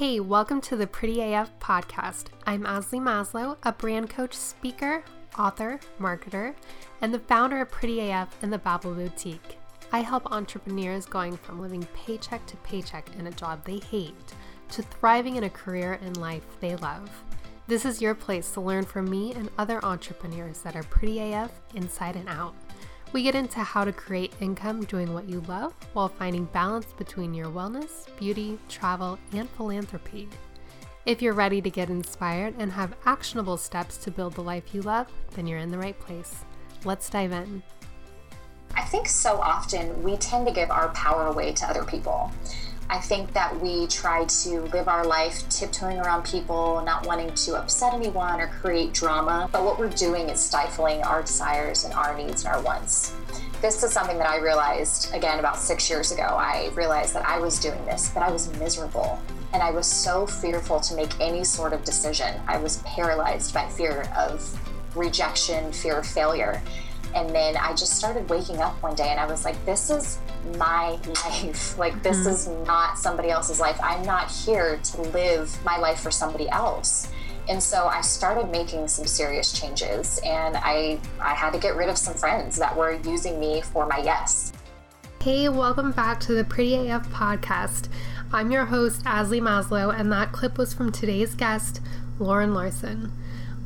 Hey, welcome to the Pretty AF podcast. I'm Azalee Maslow, a brand coach, speaker, author, marketer, and the founder of Pretty AF and the Babble Boutique. I help entrepreneurs going from living paycheck to paycheck in a job they hate to thriving in a career and life they love. This is your place to learn from me and other entrepreneurs that are pretty AF inside and out. We get into how to create income doing what you love while finding balance between your wellness, beauty, travel, and philanthropy. If you're ready to get inspired and have actionable steps to build the life you love, then you're in the right place. Let's dive in. I think so often we tend to give our power away to other people. I think that we try to live our life tiptoeing around people, not wanting to upset anyone or create drama. But what we're doing is stifling our desires and our needs and our wants. This is something that I realized again about six years ago. I realized that I was doing this, but I was miserable. And I was so fearful to make any sort of decision. I was paralyzed by fear of rejection, fear of failure. And then I just started waking up one day and I was like, this is my life. Like, this mm. is not somebody else's life. I'm not here to live my life for somebody else. And so I started making some serious changes and I, I had to get rid of some friends that were using me for my yes. Hey, welcome back to the Pretty AF podcast. I'm your host, Azalee Maslow, and that clip was from today's guest, Lauren Larsen.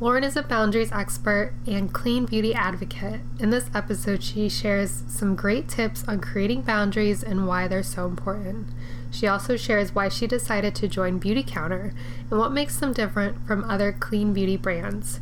Lauren is a boundaries expert and clean beauty advocate. In this episode, she shares some great tips on creating boundaries and why they're so important. She also shares why she decided to join Beautycounter and what makes them different from other clean beauty brands.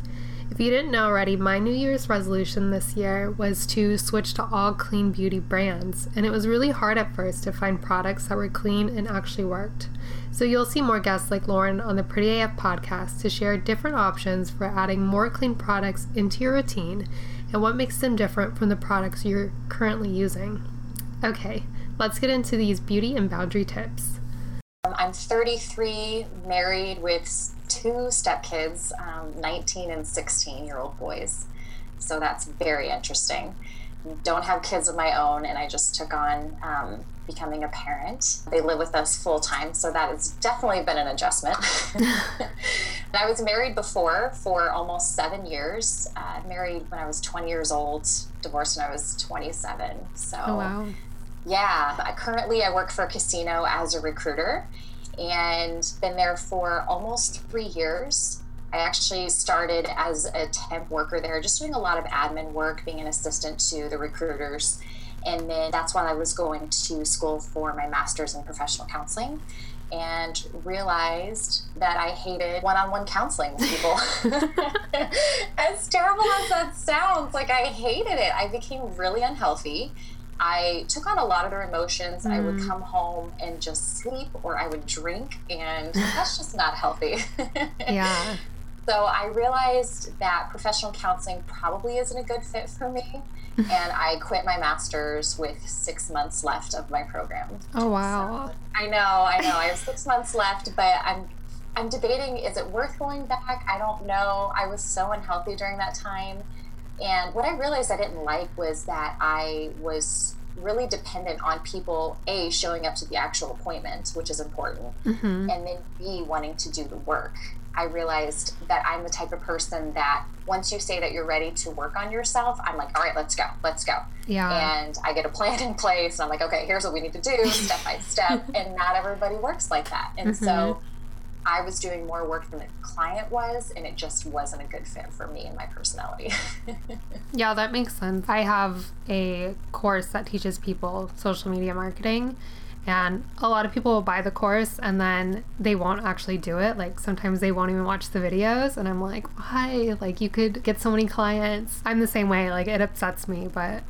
If you didn't know already, my New Year's resolution this year was to switch to all clean beauty brands, and it was really hard at first to find products that were clean and actually worked. So you'll see more guests like Lauren on the Pretty AF podcast to share different options for adding more clean products into your routine and what makes them different from the products you're currently using. Okay, let's get into these beauty and boundary tips. Um, I'm 33, married with two stepkids, um, 19 and 16 year old boys. So that's very interesting don't have kids of my own, and I just took on um, becoming a parent. They live with us full time, so that has definitely been an adjustment. I was married before for almost seven years. Uh, married when I was 20 years old, divorced when I was 27. So, oh, wow. Yeah, I, currently I work for a casino as a recruiter and been there for almost three years. I actually started as a temp worker there, just doing a lot of admin work, being an assistant to the recruiters. And then that's when I was going to school for my master's in professional counseling and realized that I hated one on one counseling with people. as terrible as that sounds, like I hated it. I became really unhealthy. I took on a lot of their emotions. Mm. I would mm. come home and just sleep or I would drink, and that's just not healthy. yeah. So I realized that professional counseling probably isn't a good fit for me. and I quit my master's with six months left of my program. Oh wow! So, I know, I know. I have six months left, but I'm I'm debating: is it worth going back? I don't know. I was so unhealthy during that time, and what I realized I didn't like was that I was really dependent on people a showing up to the actual appointment, which is important, mm-hmm. and then b wanting to do the work. I realized that I'm the type of person that once you say that you're ready to work on yourself, I'm like, all right, let's go, let's go. Yeah. And I get a plan in place, and I'm like, okay, here's what we need to do, step by step. And not everybody works like that. And mm-hmm. so I was doing more work than the client was, and it just wasn't a good fit for me and my personality. yeah, that makes sense. I have a course that teaches people social media marketing and a lot of people will buy the course and then they won't actually do it. Like sometimes they won't even watch the videos. And I'm like, why? Like you could get so many clients. I'm the same way. Like it upsets me, but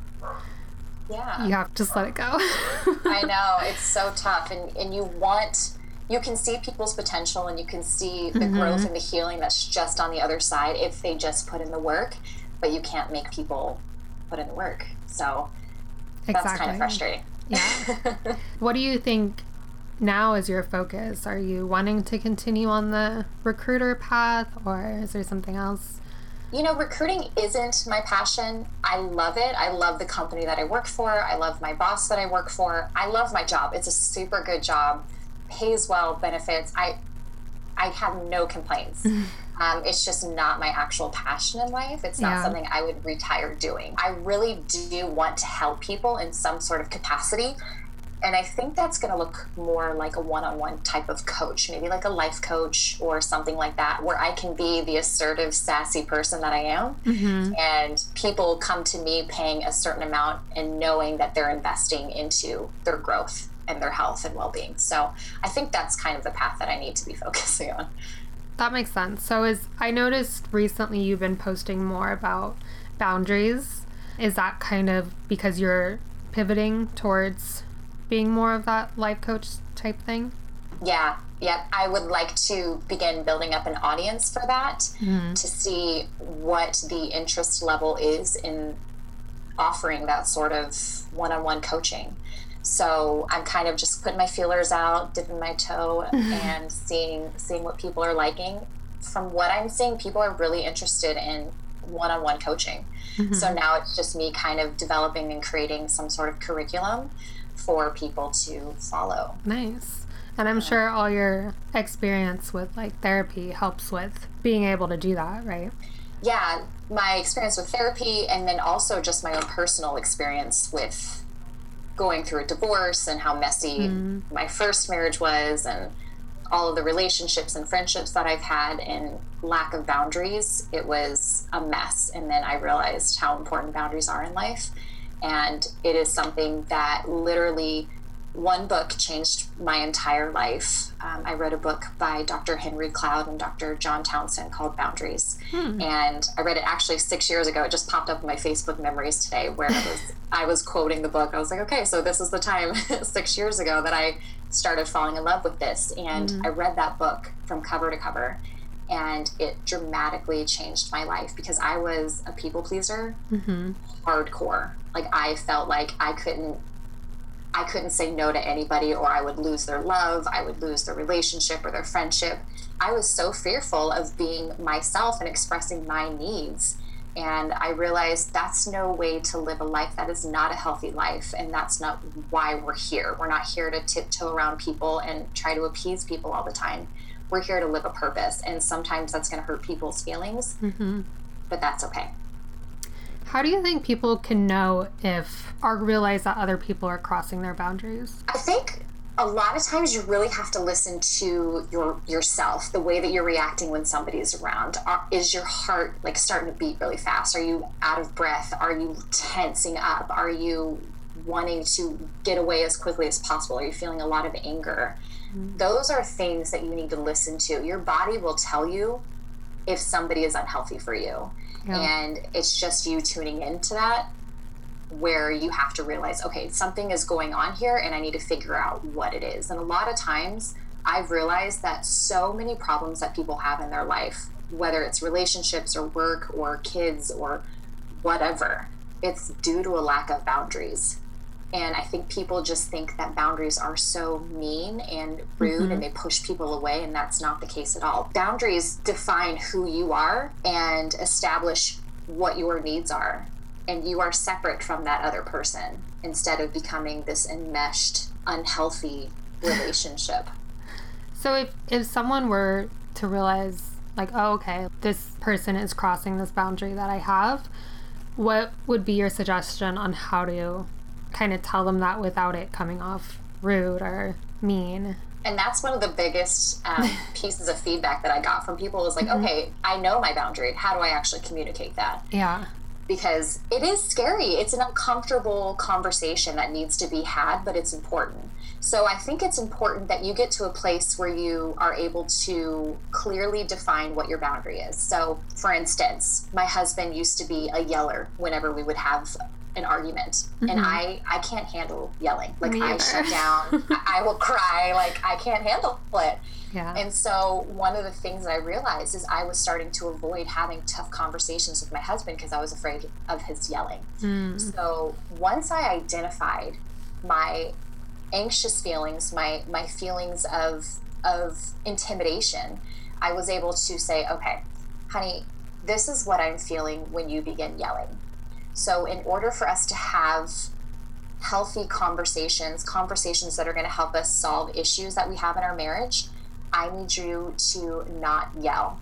yeah, you have to just let it go. I know. It's so tough. And, and you want, you can see people's potential and you can see the mm-hmm. growth and the healing that's just on the other side if they just put in the work, but you can't make people put in the work. So exactly. that's kind of frustrating. Yeah. what do you think now is your focus? Are you wanting to continue on the recruiter path or is there something else? You know, recruiting isn't my passion. I love it. I love the company that I work for. I love my boss that I work for. I love my job. It's a super good job, pays well, benefits. I I have no complaints. Um, it's just not my actual passion in life. It's not Yeah. something I would retire doing. I really do want to help people in some sort of capacity. And I think that's going to look more like a one on one type of coach, maybe like a life coach or something like that, where I can be the assertive, sassy person that I am. And people come to me paying a certain amount and knowing that they're investing into their growth and their health and well being. So I think that's kind of the path that I need to be focusing on. That makes sense. So is I noticed recently you've been posting more about boundaries. Is that kind of because you're pivoting towards being more of that life coach type thing? Yeah, yeah. I would like to begin building up an audience for that hmm. to see what the interest level is in offering that sort of one on one coaching. So I'm kind of just putting my feelers out, dipping my toe, and seeing seeing what people are liking. From what I'm seeing, people are really interested in one on one coaching. Mm-hmm. So now it's just me kind of developing and creating some sort of curriculum for people to follow. Nice. And I'm sure all your experience with like therapy helps with being able to do that, right? yeah, my experience with therapy, and then also just my own personal experience with going through a divorce and how messy mm. my first marriage was, and all of the relationships and friendships that I've had, and lack of boundaries. It was a mess. And then I realized how important boundaries are in life. And it is something that literally one book changed my entire life. Um, I read a book by Dr. Henry Cloud and Dr. John Townsend called Boundaries. Hmm. And I read it actually six years ago. It just popped up in my Facebook memories today where I was, I was quoting the book. I was like, okay, so this is the time six years ago that I started falling in love with this. And hmm. I read that book from cover to cover. And it dramatically changed my life because I was a people pleaser mm-hmm. hardcore. Like I felt like I couldn't I couldn't say no to anybody or I would lose their love, I would lose their relationship or their friendship. I was so fearful of being myself and expressing my needs. And I realized that's no way to live a life. That is not a healthy life. And that's not why we're here. We're not here to tiptoe around people and try to appease people all the time. We're here to live a purpose. And sometimes that's going to hurt people's feelings, mm-hmm. but that's okay. How do you think people can know if or realize that other people are crossing their boundaries? I think a lot of times you really have to listen to your yourself, the way that you're reacting when somebody is around. Are, is your heart like starting to beat really fast? Are you out of breath? Are you tensing up? Are you wanting to get away as quickly as possible? Are you feeling a lot of anger? Mm-hmm. Those are things that you need to listen to. Your body will tell you if somebody is unhealthy for you. Yeah. And it's just you tuning into that where you have to realize, okay, something is going on here and I need to figure out what it is. And a lot of times I've realized that so many problems that people have in their life, whether it's relationships or work or kids or whatever, it's due to a lack of boundaries. And I think people just think that boundaries are so mean and rude mm-hmm. and they push people away, and that's not the case at all. Boundaries define who you are and establish what your needs are. And you are separate from that other person instead of becoming this enmeshed, unhealthy relationship. So if if someone were to realize like, oh okay, this person is crossing this boundary that I have, what would be your suggestion on how to kind of tell them that without it coming off rude or mean? and that's one of the biggest um, pieces of feedback that I got from people was like, okay, I know my boundary. How do I actually communicate that? Yeah. Because it is scary. It's an uncomfortable conversation that needs to be had, but it's important. So I think it's important that you get to a place where you are able to clearly define what your boundary is. So, for instance, my husband used to be a yeller whenever we would have an argument and mm-hmm. i i can't handle yelling like Me i either. shut down I, I will cry like i can't handle it Yeah. and so one of the things that I realized is I was starting to avoid having tough conversations with my husband because I was afraid of his yelling. Mm. So once I identified my anxious feelings, my my feelings of of intimidation, I was able to say, okay, honey, this is what I'm feeling when you begin yelling. So in order for us to have healthy conversations, conversations that are going to help us solve issues that we have in our marriage, I need you to not yell.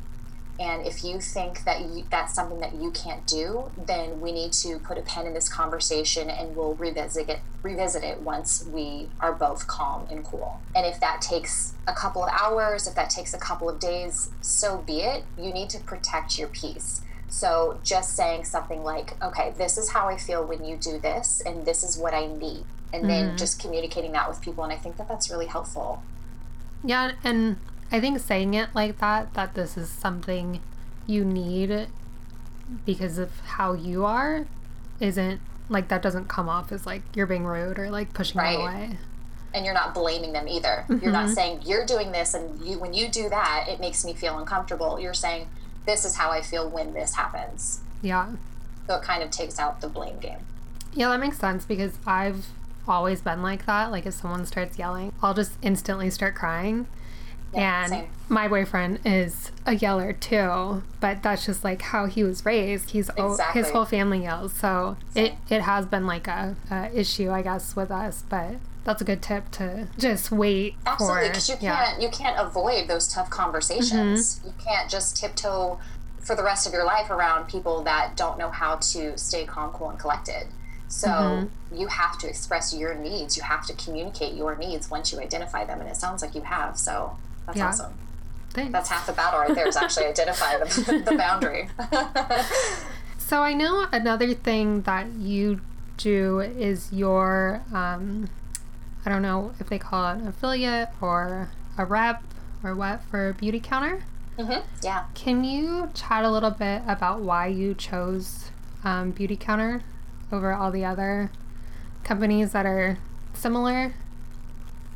And if you think that you, that's something that you can't do, then we need to put a pen in this conversation and we'll revisit it, revisit it once we are both calm and cool. And if that takes a couple of hours, if that takes a couple of days, so be it. You need to protect your peace. So just saying something like, okay, this is how I feel when you do this, and this is what I need. And mm-hmm. then just communicating that with people. And I think that that's really helpful. Yeah. And I think saying it like that, that this is something you need because of how you are, isn't like that doesn't come off as like you're being rude or like pushing right. them away. And you're not blaming them either. Mm-hmm. You're not mm-hmm. saying you're doing this and you when you do that, it makes me feel uncomfortable. You're saying this is how I feel when this happens. Yeah. So it kind of takes out the blame game. Yeah, that makes sense because I've always been like that. Like if someone starts yelling, I'll just instantly start crying. Yeah, and same. my boyfriend is a yeller too, but that's just like how he was raised. He's exactly. his whole family yells, so same. it it has been like a, a, issue, I guess, with us. But that's a good tip to just wait. Absolutely, because you can't you can't avoid those tough conversations. Mm-hmm. You can't just tiptoe for the rest of your life around people that don't know how to stay calm, cool, and collected. So mm-hmm. you have to express your needs. You have to communicate your needs once you identify them, and it sounds like you have. So that's yeah. awesome. Thanks. That's half the battle right there is actually identify the, the boundary. so I know another thing that you do is your, um, I don't know if they call it an affiliate or a rep or what for Beautycounter. Mm-hmm. Yeah. Can you chat a little bit about why you chose um, Beautycounter over all the other companies that are similar?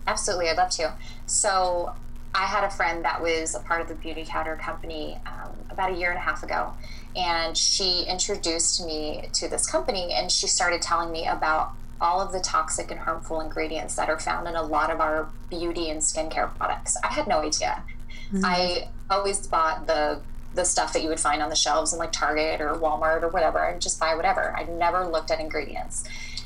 Absolutely, I'd love to. So I had a friend that was a part of the Beautycounter company um, about a year and a half ago. And she introduced me to this company and she started telling me about all of the toxic and harmful ingredients that are found in a lot of our beauty and skincare products. I had no idea. Mm-hmm. I always bought the the stuff that you would find on the shelves in like Target or Walmart or whatever and just buy whatever. I never looked at ingredients.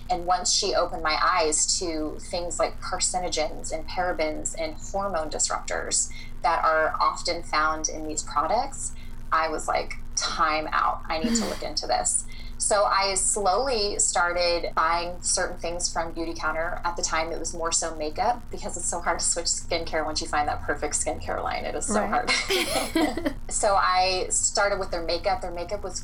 And once she opened my eyes to things like carcinogens and parabens and hormone disruptors that are often found in these products, I was like, time out. I need to look into this. So I slowly started buying certain things from Beautycounter. At the time, it was more so makeup because it's so hard to switch skincare once you find that perfect skincare line. It is so right. hard. so I started with their makeup. Their makeup was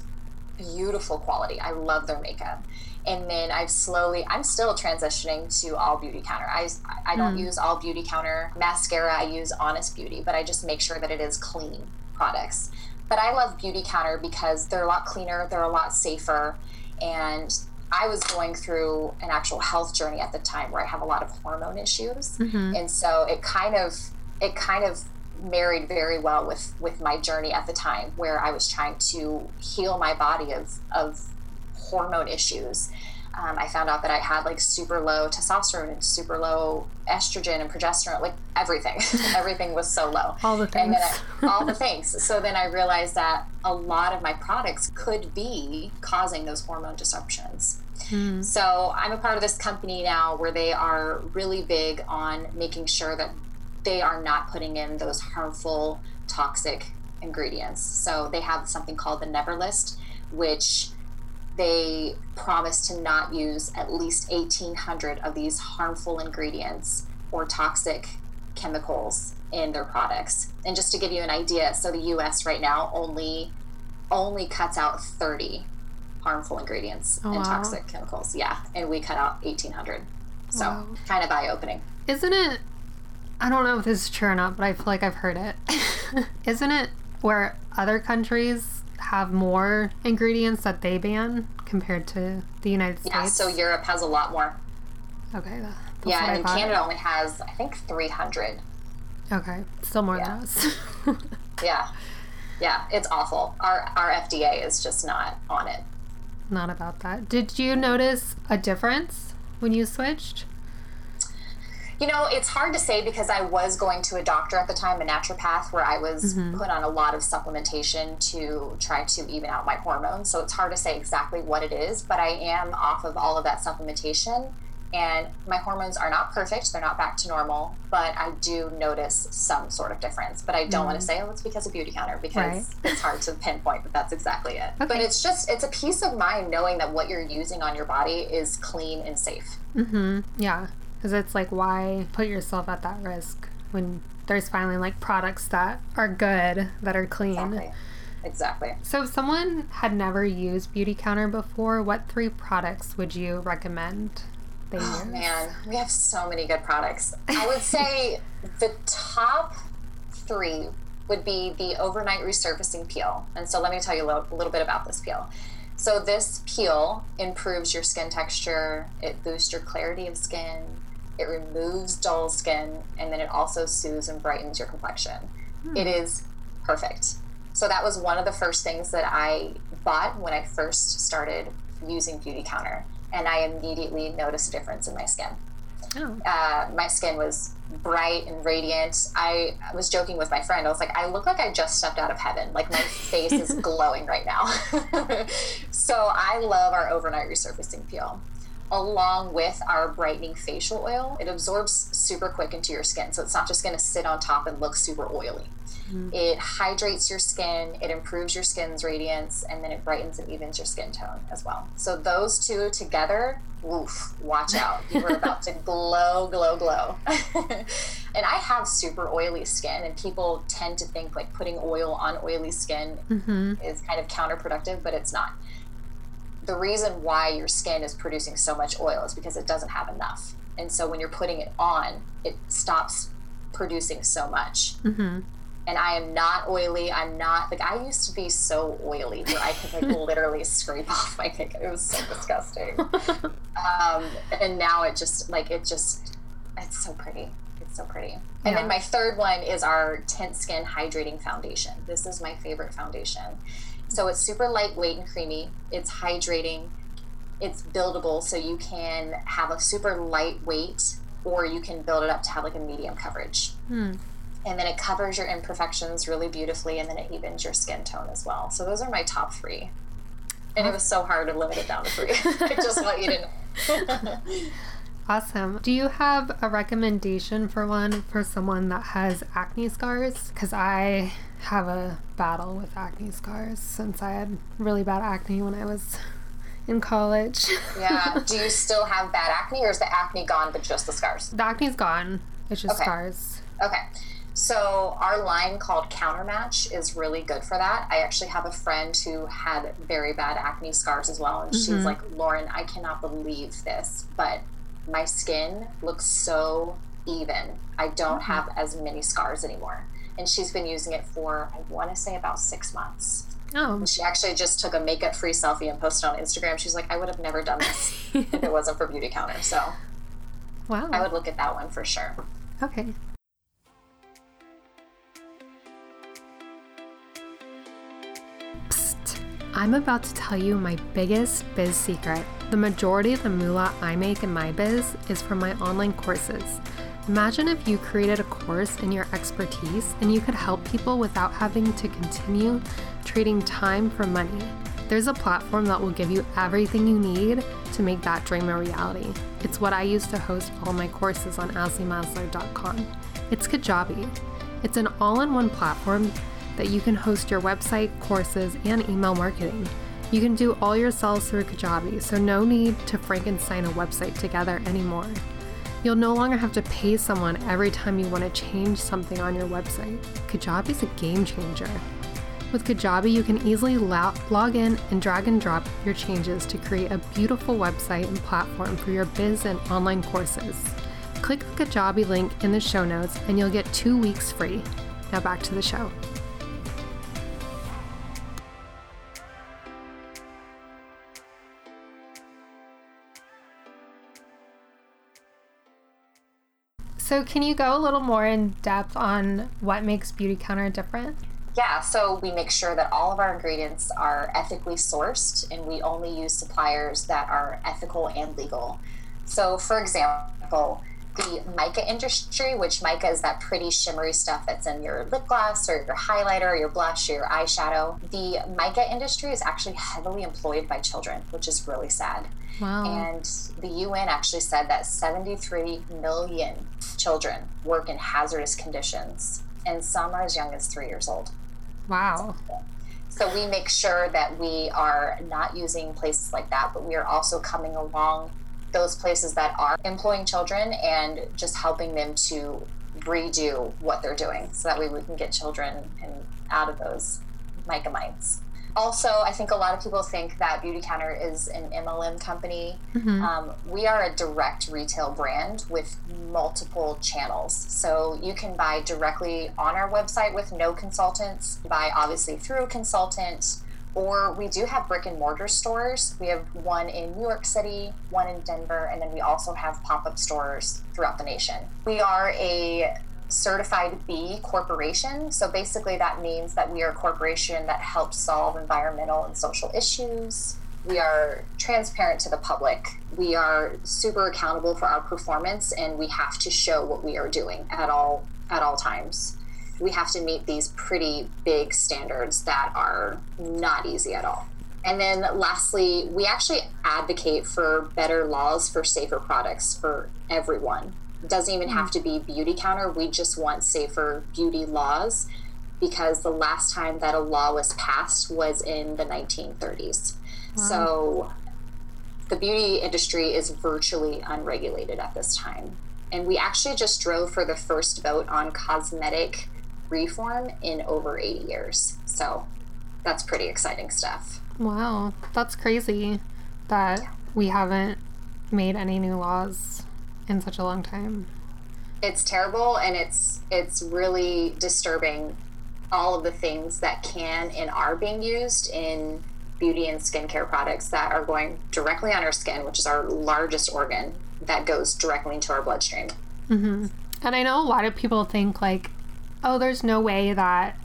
beautiful quality. I love their makeup and then I've slowly I'm still transitioning to all Beautycounter. I I don't mm. use all Beautycounter mascara. I use Honest Beauty, but I just make sure that it is clean products. But I love Beautycounter because they're a lot cleaner, they're a lot safer, and I was going through an actual health journey at the time where I have a lot of hormone issues, mm-hmm. and so it kind of it kind of married very well with with my journey at the time where I was trying to heal my body of of hormone issues. Um, I found out that I had like super low testosterone and super low estrogen and progesterone, like everything. everything was so low. All the things. I, all the things. So then I realized that a lot of my products could be causing those hormone disruptions. Hmm. So I'm a part of this company now where they are really big on making sure that they are not putting in those harmful, toxic ingredients. So they have something called the Never List, which they promise to not use at least 1,800 of these harmful ingredients or toxic chemicals in their products. And just to give you an idea, so the U.S. right now only only cuts out 30 harmful ingredients oh, and wow. toxic chemicals. Yeah, and we cut out 1,800. So wow. kind of eye opening. Isn't it? I don't know if this is true or not, but I feel like I've heard it. Isn't it where other countries have more ingredients that they ban compared to the United States? Yeah, so Europe has a lot more. Okay. yeah, and Canada only has, I think, 300. Okay, still more yeah. than us. yeah, yeah, it's awful. Our our FDA is just not on it. Not about that. Did you notice a difference when you switched? You know, it's hard to say because I was going to a doctor at the time, a naturopath, where I was mm-hmm. put on a lot of supplementation to try to even out my hormones. So it's hard to say exactly what it is, but I am off of all of that supplementation and my hormones are not perfect they're not back to normal but i do notice some sort of difference but i don't mm. want to say oh it's because of Beautycounter because right. it's hard to pinpoint that that's exactly it okay. but it's just it's a peace of mind knowing that what you're using on your body is clean and safe mm-hmm yeah because it's like why put yourself at that risk when there's finally like products that are good that are clean exactly. Exactly. So, if someone had never used Beautycounter before, what three products would you recommend? they oh, use? man, we have so many good products. I would say the top three would be the overnight resurfacing peel. And so let me tell you a little, a little bit about this peel. So this peel improves your skin texture, it boosts your clarity of skin, it removes dull skin, and then it also soothes and brightens your complexion. Hmm. It is perfect. So that was one of the first things that I bought when I first started using Beautycounter and I immediately noticed a difference in my skin. Oh. Uh, my skin was bright and radiant. I was joking with my friend. I was like, I look like I just stepped out of heaven. Like my face is glowing right now. so I love our overnight resurfacing peel. Along with our brightening facial oil, it absorbs super quick into your skin. So it's not just going to sit on top and look super oily. Mm-hmm. It hydrates your skin, it improves your skin's radiance, and then it brightens and evens your skin tone as well. So those two together, woof, watch out. You are about to glow, glow, glow. and I have super oily skin, and people tend to think like putting oil on oily skin mm-hmm. is kind of counterproductive, but it's not. The reason why your skin is producing so much oil is because it doesn't have enough. And so when you're putting it on, it stops producing so much. Mm-hmm and I am not oily. I'm not like I used to be so oily where I could like literally scrape off my makeup. It was so disgusting. um, and now it just like it just it's so pretty. It's so pretty. And then my third one is our Tint Skin Hydrating Foundation. This is my favorite foundation. So it's super lightweight and creamy. It's hydrating. It's buildable, so you can have a super lightweight, or you can build it up to have like a medium coverage. Hmm and then it covers your imperfections really beautifully and then it evens your skin tone as well so those are my top three and it was so hard to limit it down to three i just want you to know awesome. Do you have a recommendation for one for someone that has acne scars? Because i have a battle with acne scars since i had really bad acne when i was in college. Yeah. Do you still have bad acne or is the acne gone but just the scars? The acne's gone. It's just okay. scars. Okay. So our line called Countermatch is really good for that. I actually have a friend who had very bad acne scars as well, and mm-hmm. she's like, "Lauren, I cannot believe this, but my skin looks so even. I don't mm-hmm. have as many scars anymore." And she's been using it for I want to say about six months. Oh. And she actually just took a makeup free selfie and posted on Instagram. She's like, I would have never done this if it wasn't for Beautycounter. So, wow, I would look at that one for sure. Okay. I'm about to tell you my biggest biz secret. The majority of the moolah I make in my biz is from my online courses. Imagine if you created a course in your expertise and you could help people without having to continue trading time for money. There's a platform that will give you everything you need to make that dream a reality. It's what I use to host all my courses on azaleemaslow.com. It's Kajabi. It's an all in one platform that you can host your website, courses, and email marketing. You can do all yourselves through Kajabi, so no need to Frankenstein a website together anymore. You'll no longer have to pay someone every time you want to change something on your website. Kajabi is a game changer. With Kajabi, you can easily log in and drag and drop your changes to create a beautiful website and platform for your biz and online courses. Click the Kajabi link in the show notes and you'll get two weeks free. Now back to the show. So, can you go a little more in depth on what makes Beautycounter different? Yeah, so we make sure that all of our ingredients are ethically sourced and we only use suppliers that are ethical and legal. So, for example, the mica industry, which mica is that pretty shimmery stuff that's in your lip gloss or your highlighter, or your blush, or your eyeshadow. The mica industry is actually heavily employed by children, which is really sad. Wow. And the UN actually said that 73 million children work in hazardous conditions, and some are as young as three years old. Wow. So we make sure that we are not using places like that, but we are also coming along those places that are employing children and just helping them to redo what they're doing so that way we can get children and out of those mica mines also, I think a lot of people think that Beautycounter is an MLM company. Mm-hmm. Um, we are a direct retail brand with multiple channels. So you can buy directly on our website with no consultants, buy obviously through a consultant, or we do have brick and mortar stores. We have one in New York City, one in Denver, and then we also have pop up stores throughout the nation. We are a certified B corporation. So basically, that means that we are a corporation that helps solve environmental and social issues. We are transparent to the public. We are super accountable for our performance, and we have to show what we are doing at all at all times. We have to meet these pretty big standards that are not easy at all. And then lastly, we actually advocate for better laws for safer products for everyone It doesn't even have to be Beautycounter. We just want safer beauty laws because the last time that a law was passed was in the 1930s. Wow. So the beauty industry is virtually unregulated at this time. And we actually just drove for the first vote on cosmetic reform in over 80 years. So that's pretty exciting stuff. Wow, that's crazy that yeah. we haven't made any new laws in such a long time. It's terrible and it's it's really disturbing all of the things that can and are being used in beauty and skincare products that are going directly on our skin, which is our largest organ that goes directly into our bloodstream. Mm-hmm. And I know a lot of people think like, oh, there's no way that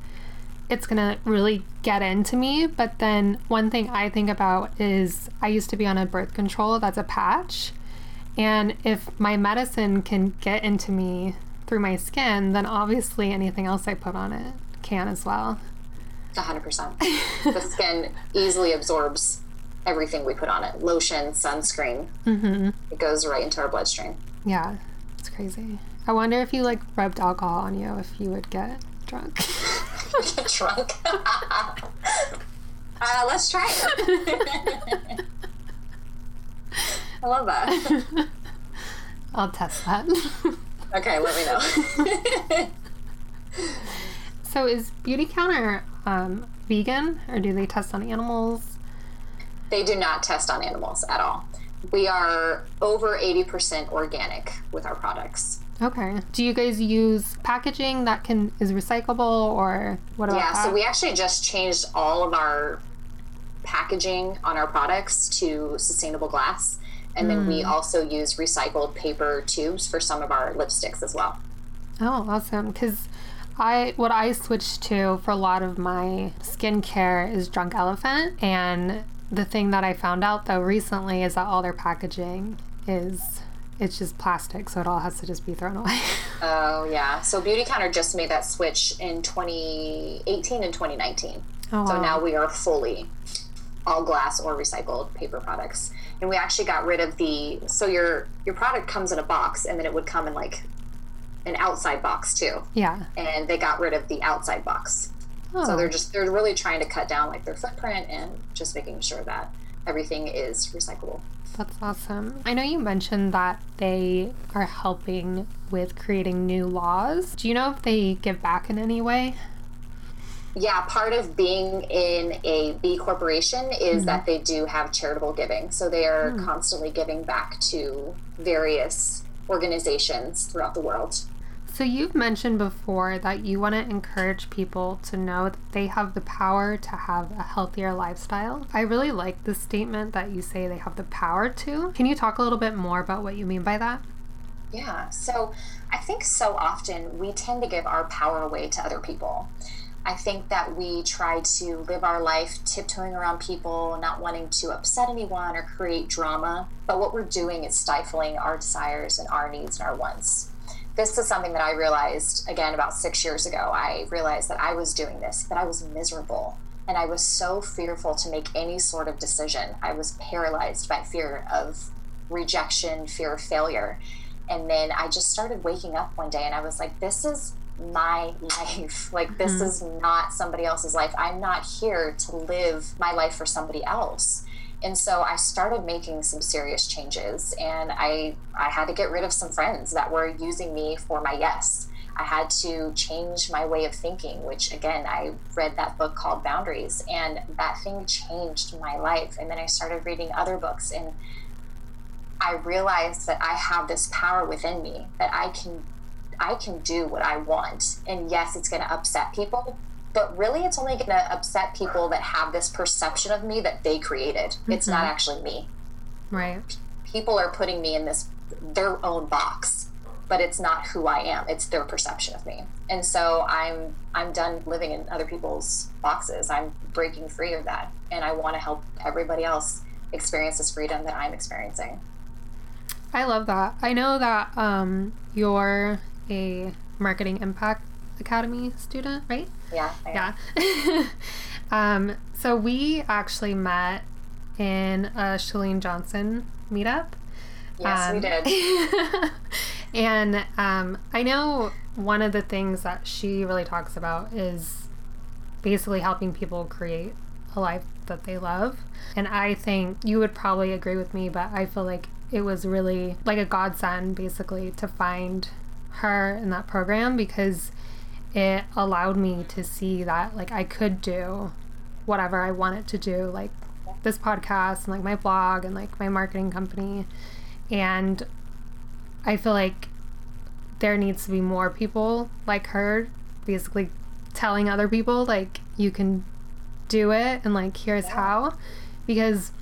it's gonna really get into me. But then one thing I think about is I used to be on a birth control that's a patch. And if my medicine can get into me through my skin, then obviously anything else I put on it can as well. 100%. the skin easily absorbs everything we put on it lotion, sunscreen. Mm-hmm. It goes right into our bloodstream. Yeah, it's crazy. I wonder if you like rubbed alcohol on you, if you would get drunk. get drunk? uh, let's try it. I love that. I'll test that. okay, let me know. so, is Beautycounter um, vegan or do they test on animals? They do not test on animals at all. We are over 80% organic with our products. Okay. Do you guys use packaging that can is recyclable or what about Yeah, that? so we actually just changed all of our packaging on our products to sustainable glass. And then we mm. also use recycled paper tubes for some of our lipsticks as well. Oh, awesome. Because I what I switched to for a lot of my skincare is Drunk Elephant. And the thing that I found out though recently is that all their packaging is it's just plastic, so it all has to just be thrown away. oh yeah. So Beautycounter just made that switch in 2018 and 2019. Oh, so now we are fully all glass or recycled paper products and we actually got rid of the so your your product comes in a box and then it would come in like an outside box too yeah and they got rid of the outside box oh. so they're just they're really trying to cut down like their footprint and just making sure that everything is recyclable that's awesome i know you mentioned that they are helping with creating new laws do you know if they give back in any way yeah, part of being in a B corporation is mm-hmm. that they do have charitable giving. So they are mm. constantly giving back to various organizations throughout the world. So you've mentioned before that you want to encourage people to know that they have the power to have a healthier lifestyle. I really like the statement that you say they have the power to. Can you talk a little bit more about what you mean by that? Yeah. So I think so often we tend to give our power away to other people I think that we try to live our life tiptoeing around people, not wanting to upset anyone or create drama. But what we're doing is stifling our desires and our needs and our wants. This is something that I realized again about six years ago. I realized that I was doing this, that I was miserable. And I was so fearful to make any sort of decision. I was paralyzed by fear of rejection, fear of failure. And then I just started waking up one day and I was like, this is my life. Like, this mm-hmm. is not somebody else's life. I'm not here to live my life for somebody else. And so I started making some serious changes and I I had to get rid of some friends that were using me for my yes. I had to change my way of thinking, which again, I read that book called Boundaries and that thing changed my life. And then I started reading other books and I realized that I have this power within me that I can I can do what I want. And yes, it's going to upset people, but really it's only going to upset people that have this perception of me that they created. Mm-hmm. It's not mm-hmm. actually me. Right. People are putting me in this their own box, but it's not who I am. It's their perception of me. And so I'm I'm done living in other people's boxes. I'm breaking free of that and I want to help everybody else experience this freedom that I'm experiencing. I love that. I know that um, you're a Marketing Impact Academy student, right? Yeah. Yeah. um, so we actually met in a Chalene Johnson meetup. Yes, um, we did. and um, I know one of the things that she really talks about is basically helping people create a life that they love. And I think you would probably agree with me, but I feel like it was really like a godsend basically to find her in that program because it allowed me to see that like I could do whatever I wanted to do, like this podcast and like my blog and like my marketing company. And I feel like there needs to be more people like her basically telling other people like you can do it and like here's yeah. how because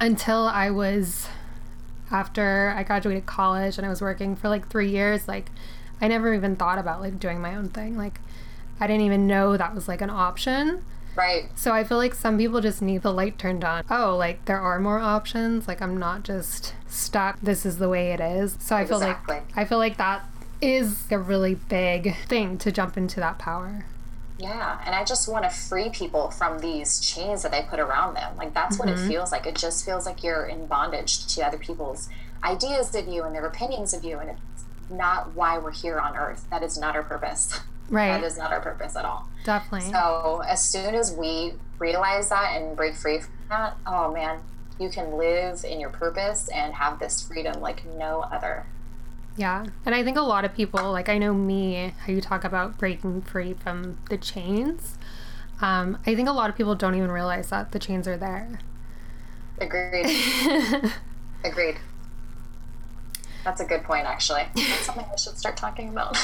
until I was after I graduated college and I was working for like three years, like I never even thought about like doing my own thing. Like I didn't even know that was like an option. Right. So I feel like some people just need the light turned on. Oh, like there are more options. Like I'm not just stuck. This is the way it is. So I exactly. feel like I feel like that is a really big thing to jump into that power. Yeah, and I just want to free people from these chains that they put around them. Like that's mm-hmm. what it mm-hmm. feels like. It just feels like you're in bondage to other people's ideas of you and their opinions of you, and not why we're here on Earth. That is not our purpose. Right. that is not our purpose at all. Definitely. So as soon as we realize that and break free from that, oh man, you can live in your purpose and have this freedom like no other. Yeah. And I think a lot of people, like I know me, how you talk about breaking free from the chains. Um, I think a lot of people don't even realize that the chains are there. Agreed. Agreed. That's a good point, actually. That's something I should start talking about.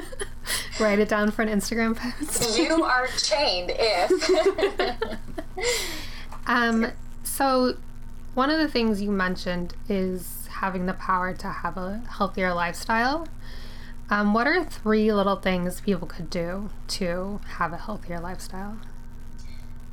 Write it down for an Instagram post. you are chained if. um, so, one of the things you mentioned is having the power to have a healthier lifestyle. Um, what are three little things people could do to have a healthier lifestyle?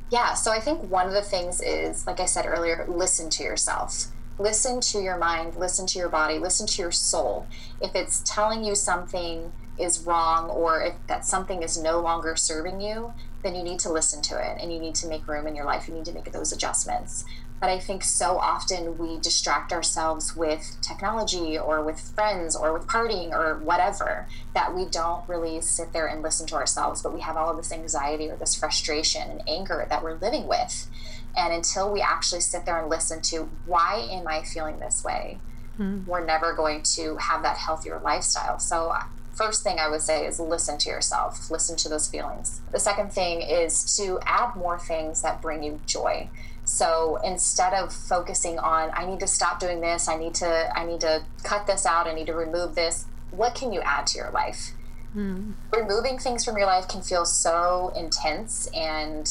Yeah, so I think one of the things is, like I said earlier, listen to yourself. Listen to your mind, listen to your body, listen to your soul. If it's telling you something is wrong or if that something is no longer serving you, then you need to listen to it and you need to make room in your life. You need to make those adjustments. But I think so often we distract ourselves with technology or with friends or with partying or whatever that we don't really sit there and listen to ourselves. But we have all of this anxiety or this frustration and anger that we're living with. And until we actually sit there and listen to why am I feeling this way, mm. we're never going to have that healthier lifestyle. So first thing I would say is listen to yourself, listen to those feelings. The second thing is to add more things that bring you joy. So instead of focusing on I need to stop doing this, I need to I need to cut this out, I need to remove this, what can you add to your life? Mm. Removing things from your life can feel so intense and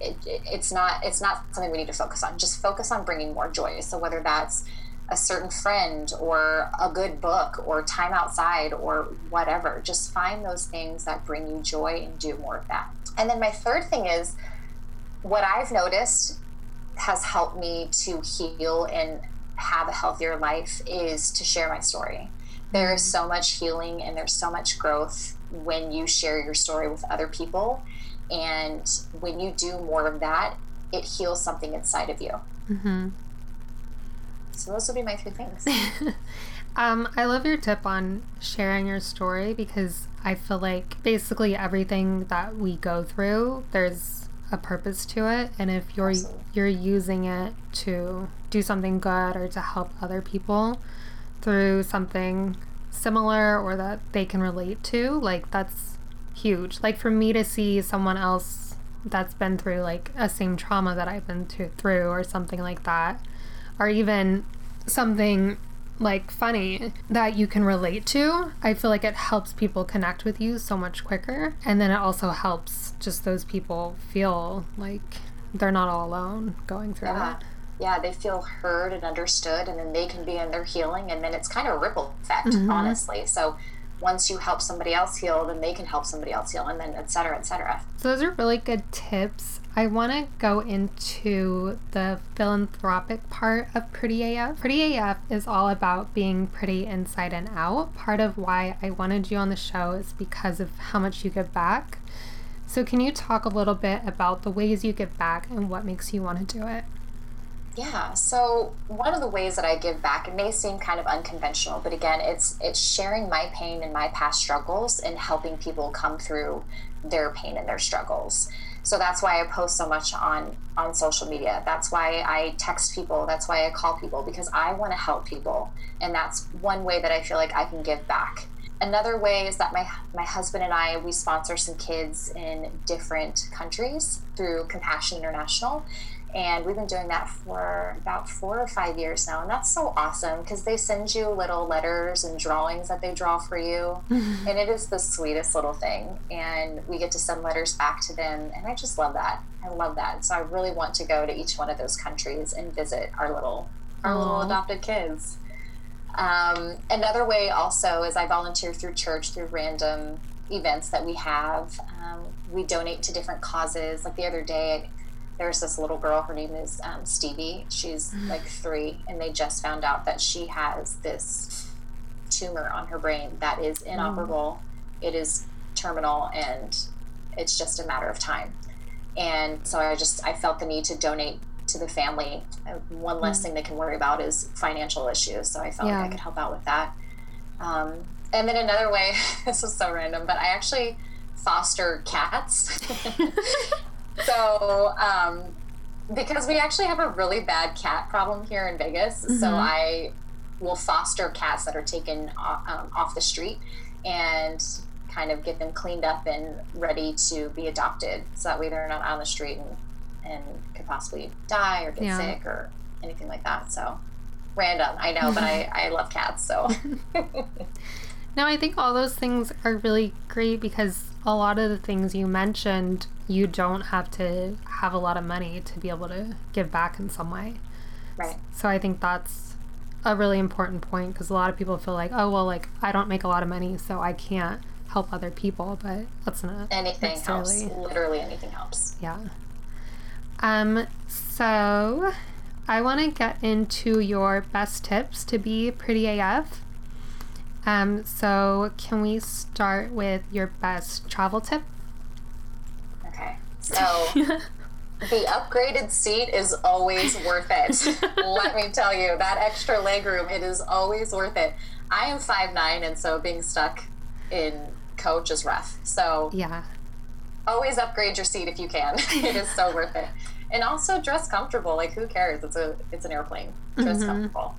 it, it, it's not it's not something we need to focus on. Just focus on bringing more joy. So whether that's a certain friend or a good book or time outside or whatever. Just find those things that bring you joy and do more of that. And then my third thing is what I've noticed has helped me to heal and have a healthier life is to share my story. There is mm-hmm. so much healing and there's so much growth when you share your story with other people. And when you do more of that, it heals something inside of you. Mm-hmm. So those would be my three things. um, I love your tip on sharing your story because I feel like basically everything that we go through, there's a purpose to it, and if you're Absolutely. you're using it to do something good or to help other people through something similar or that they can relate to, like that's huge. Like for me to see someone else that's been through like a same trauma that I've been to, through or something like that, or even something like funny that you can relate to, I feel like it helps people connect with you so much quicker. And then it also helps just those people feel like they're not all alone going through yeah. it. Yeah, they feel heard and understood, and then they can be in their healing, and then it's kind of a ripple effect, mm-hmm. honestly. So once you help somebody else heal, then they can help somebody else heal, and then et cetera, et cetera. So those are really good tips. I want to go into the philanthropic part of Pretty AF. Pretty AF is all about being pretty inside and out. Part of why I wanted you on the show is because of how much you give back. So, can you talk a little bit about the ways you give back and what makes you want to do it? Yeah. So one of the ways that I give back, it may seem kind of unconventional, but again, it's it's sharing my pain and my past struggles and helping people come through their pain and their struggles. So that's why I post so much on on social media. That's why I text people. That's why I call people because I want to help people, and that's one way that I feel like I can give back. Another way is that my my husband and I we sponsor some kids in different countries through Compassion International and we've been doing that for about four or five years now. And that's so awesome because they send you little letters and drawings that they draw for you. And it is the sweetest little thing. And we get to send letters back to them. And I just love that. I love that. So I really want to go to each one of those countries and visit our little our Aww. little adopted kids. Um, another way also is I volunteer through church through random events that we have. Um, we donate to different causes. Like the other day, there's this little girl her name is um, stevie she's mm. like three and they just found out that she has this tumor on her brain that is mm. inoperable mm. it is terminal and it's just a matter of time and so i just i felt the need to donate to the family uh, one less mm. thing they can worry about is financial issues so i felt yeah. like i could help out with that um, and then another way this is so random but i actually foster cats so um, because we actually have a really bad cat problem here in Vegas, mm-hmm. so I will foster cats that are taken uh, um, off the street and kind of get them cleaned up and ready to be adopted, so that way they're not on the street and and could possibly die or get yeah. sick or anything like that. So random, I know, but I I love cats, so. no, I think all those things are really great because a lot of the things you mentioned, you don't have to have a lot of money to be able to give back in some way. Right. So I think that's a really important point because a lot of people feel like, oh, well, like I don't make a lot of money, so I can't help other people, but that's not anything helps. Literally anything helps. Yeah. Um. So, I want to get into your best tips to be pretty AF. Um, so, can we start with your best travel tip? Okay. So, the upgraded seat is always worth it. Let me tell you, that extra leg room, it is always worth it. I am five nine, and so being stuck in coach is rough. So, yeah. Always upgrade your seat if you can. it is so worth it. And also dress comfortable. Like who cares? It's a it's an airplane. Dress mm-hmm. comfortable.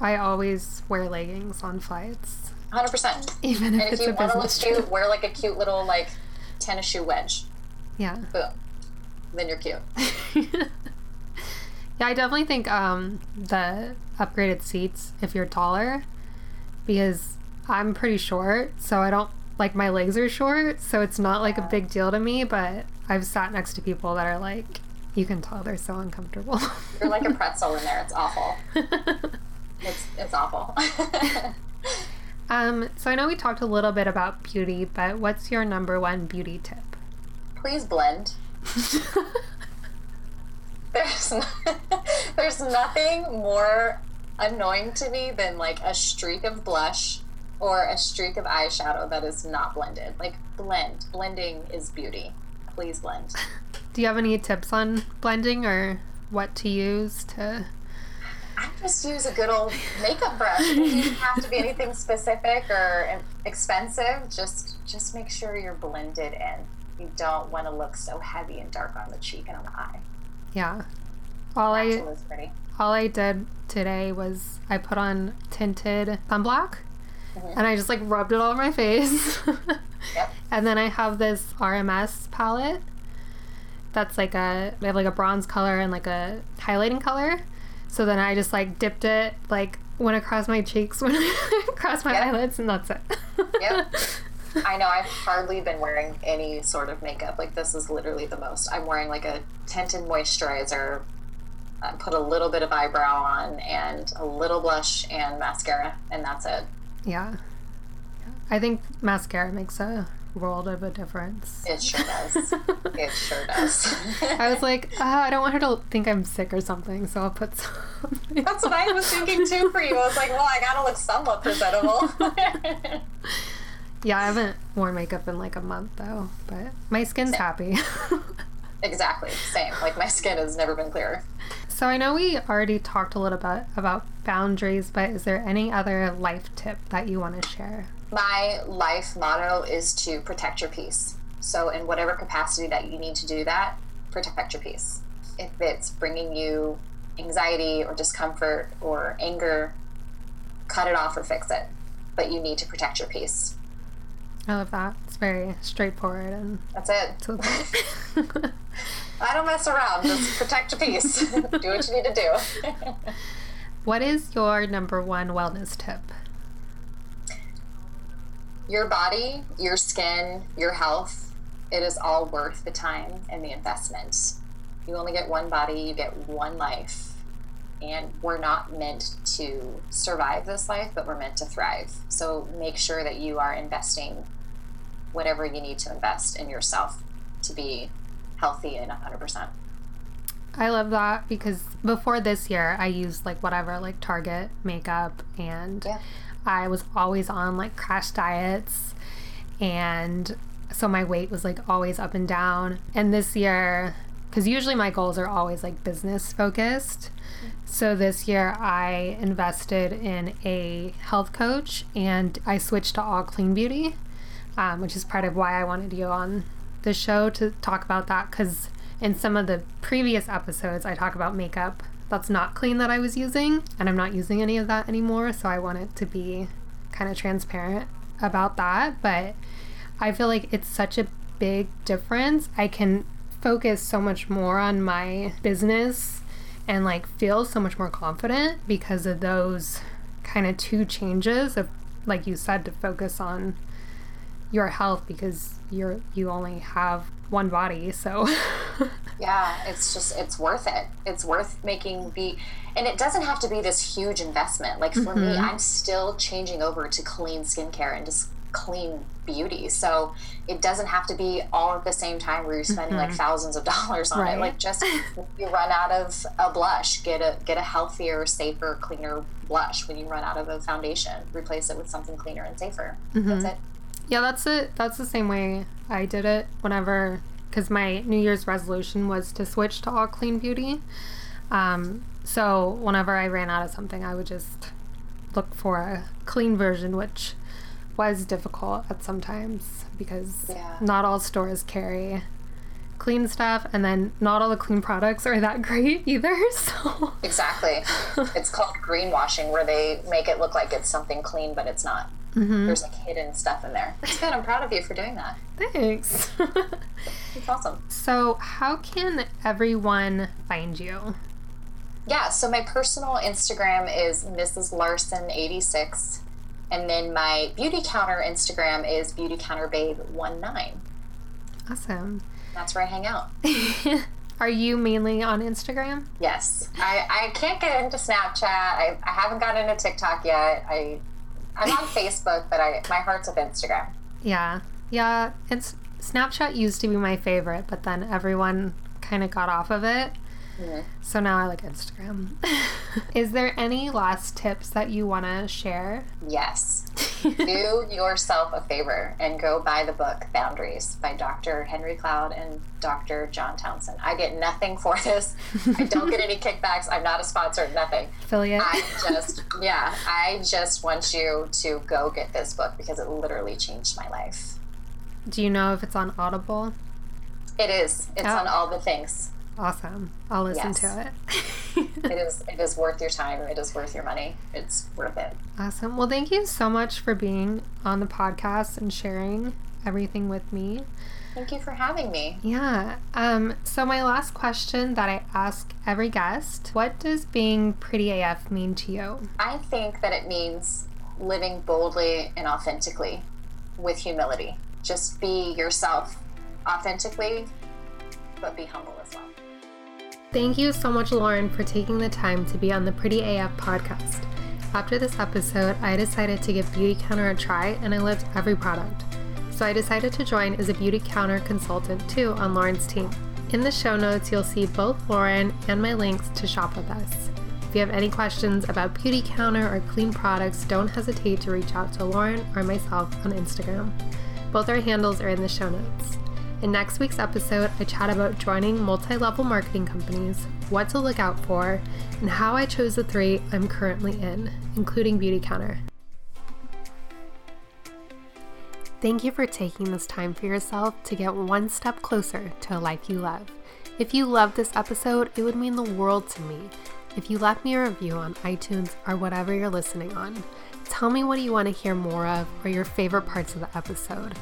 I always wear leggings on flights. Hundred percent. Even if, and if you want to look cute, wear like a cute little like tennis shoe wedge. Yeah. Boom. Then you're cute. yeah, I definitely think um, the upgraded seats if you're taller, because I'm pretty short, so I don't like my legs are short, so it's not like a big deal to me. But I've sat next to people that are like, you can tell they're so uncomfortable. you're like a pretzel in there. It's awful. It's it's awful. um, so I know we talked a little bit about beauty, but what's your number one beauty tip? Please blend. there's there's nothing more annoying to me than like a streak of blush or a streak of eyeshadow that is not blended. Like blend. Blending is beauty. Please blend. Do you have any tips on blending or what to use to I just use a good old makeup brush. It doesn't have to be anything specific or expensive. Just just make sure you're blended in. You don't want to look so heavy and dark on the cheek and on the eye. Yeah. All I all I did today was I put on tinted sunblock mm-hmm. and I just like rubbed it all over my face. yep. And then I have this RMS palette that's like a they have like a bronze color and like a highlighting color. So then I just like dipped it like went across my cheeks went across my yep. eyelids and that's it. yep. I know I've hardly been wearing any sort of makeup. Like this is literally the most. I'm wearing like a tinted moisturizer, uh, put a little bit of eyebrow on, and a little blush and mascara, and that's it. Yeah. I think mascara makes a world of a difference. It sure does. it sure does. I was like, oh, I don't want her to think I'm sick or something, so I'll put some. That's what I was thinking too for you. I was like, well, I gotta look somewhat presentable. Yeah, I haven't worn makeup in like a month though, but my skin's Same. happy. exactly. Same. Like my skin has never been clearer. So I know we already talked a little bit about boundaries, but is there any other life tip that you want to share? My life motto is to protect your peace. So in whatever capacity that you need to do that, protect your peace. If it's bringing you anxiety or discomfort or anger, cut it off or fix it. But you need to protect your peace. I love that. It's very straightforward and that's it. I don't mess around. Just protect your peace. do what you need to do. what is your number one wellness tip? Your body, your skin, your health, it is all worth the time and the investment. You only get one body, you get one life and we're not meant to survive this life, but we're meant to thrive. So make sure that you are investing whatever you need to invest in yourself to be healthy and 100%. I love that because before this year, I used like whatever, like Target makeup, and yeah. I was always on like crash diets. And so my weight was like always up and down. And this year, because usually my goals are always like business focused. So this year I invested in a health coach and I switched to all clean beauty, um, which is part of why I wanted you on the show to talk about that. Because in some of the previous episodes, I talk about makeup that's not clean that I was using, and I'm not using any of that anymore. So I wanted to be kind of transparent about that. But I feel like it's such a big difference. I can focus so much more on my business and like feel so much more confident because of those kind of two changes of like you said to focus on your health because you're you only have one body so yeah it's just it's worth it it's worth making the and it doesn't have to be this huge investment like for mm-hmm. me i'm still changing over to clean skincare and just clean beauty. So it doesn't have to be all at the same time where you're spending mm-hmm. like thousands of dollars on right. it. Like just you run out of a blush, get a get a healthier, safer, cleaner blush. When you run out of a foundation, replace it with something cleaner and safer. Mm-hmm. That's it. Yeah, that's it. That's the same way I did it whenever because my New Year's resolution was to switch to all clean beauty. Um, so whenever I ran out of something, I would just look for a clean version, which was difficult at sometimes because yeah. not all stores carry clean stuff and then not all the clean products are that great either so exactly it's called greenwashing where they make it look like it's something clean but it's not mm-hmm. there's like hidden stuff in there it's good i'm proud of you for doing that thanks it's awesome so how can everyone find you yeah so my personal instagram is mrs larsen 86 and then my Beautycounter Instagram is beautycounterbabe19. Awesome. That's where I hang out. Are you mainly on Instagram? Yes. I, I can't get into Snapchat. I, I haven't gotten into TikTok yet. I I'm on Facebook, but I my heart's with Instagram. Yeah. Yeah. It's Snapchat used to be my favorite, but then everyone kind of got off of it. So now I like Instagram. Is there any last tips that you want to share? Yes. Do yourself a favor and go buy the book Boundaries by Dr. Henry Cloud and Dr. John Townsend. I get nothing for this. I don't get any kickbacks. I'm not a sponsor, nothing. Affiliate. I just, yeah, I just want you to go get this book because it literally changed my life. Do you know if it's on Audible? It is. It's oh. on all the things. Awesome. I'll listen yes. to it. it is it is worth your time. It is worth your money. It's worth it. Awesome. Well, thank you so much for being on the podcast and sharing everything with me. Thank you for having me. Yeah. Um, so my last question that I ask every guest, what does being pretty AF mean to you? I think that it means living boldly and authentically with humility. Just be yourself authentically, but be humble as well. Thank you so much, Lauren, for taking the time to be on the Pretty AF podcast. After this episode, I decided to give Beautycounter a try and I loved every product. So I decided to join as a Beautycounter consultant too on Lauren's team. In the show notes, you'll see both Lauren and my links to shop with us. If you have any questions about Beautycounter or clean products, don't hesitate to reach out to Lauren or myself on Instagram. Both our handles are in the show notes. In next week's episode, I chat about joining multi level marketing companies, what to look out for, and how I chose the three I'm currently in, including Beautycounter. Thank you for taking this time for yourself to get one step closer to a life you love. If you love this episode, it would mean the world to me if you left me a review on iTunes or whatever you're listening on. Tell me what you want to hear more of or your favorite parts of the episode.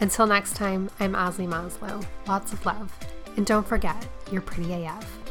Until next time, I'm Azalee Maslow. Lots of love. And don't forget, you're pretty AF.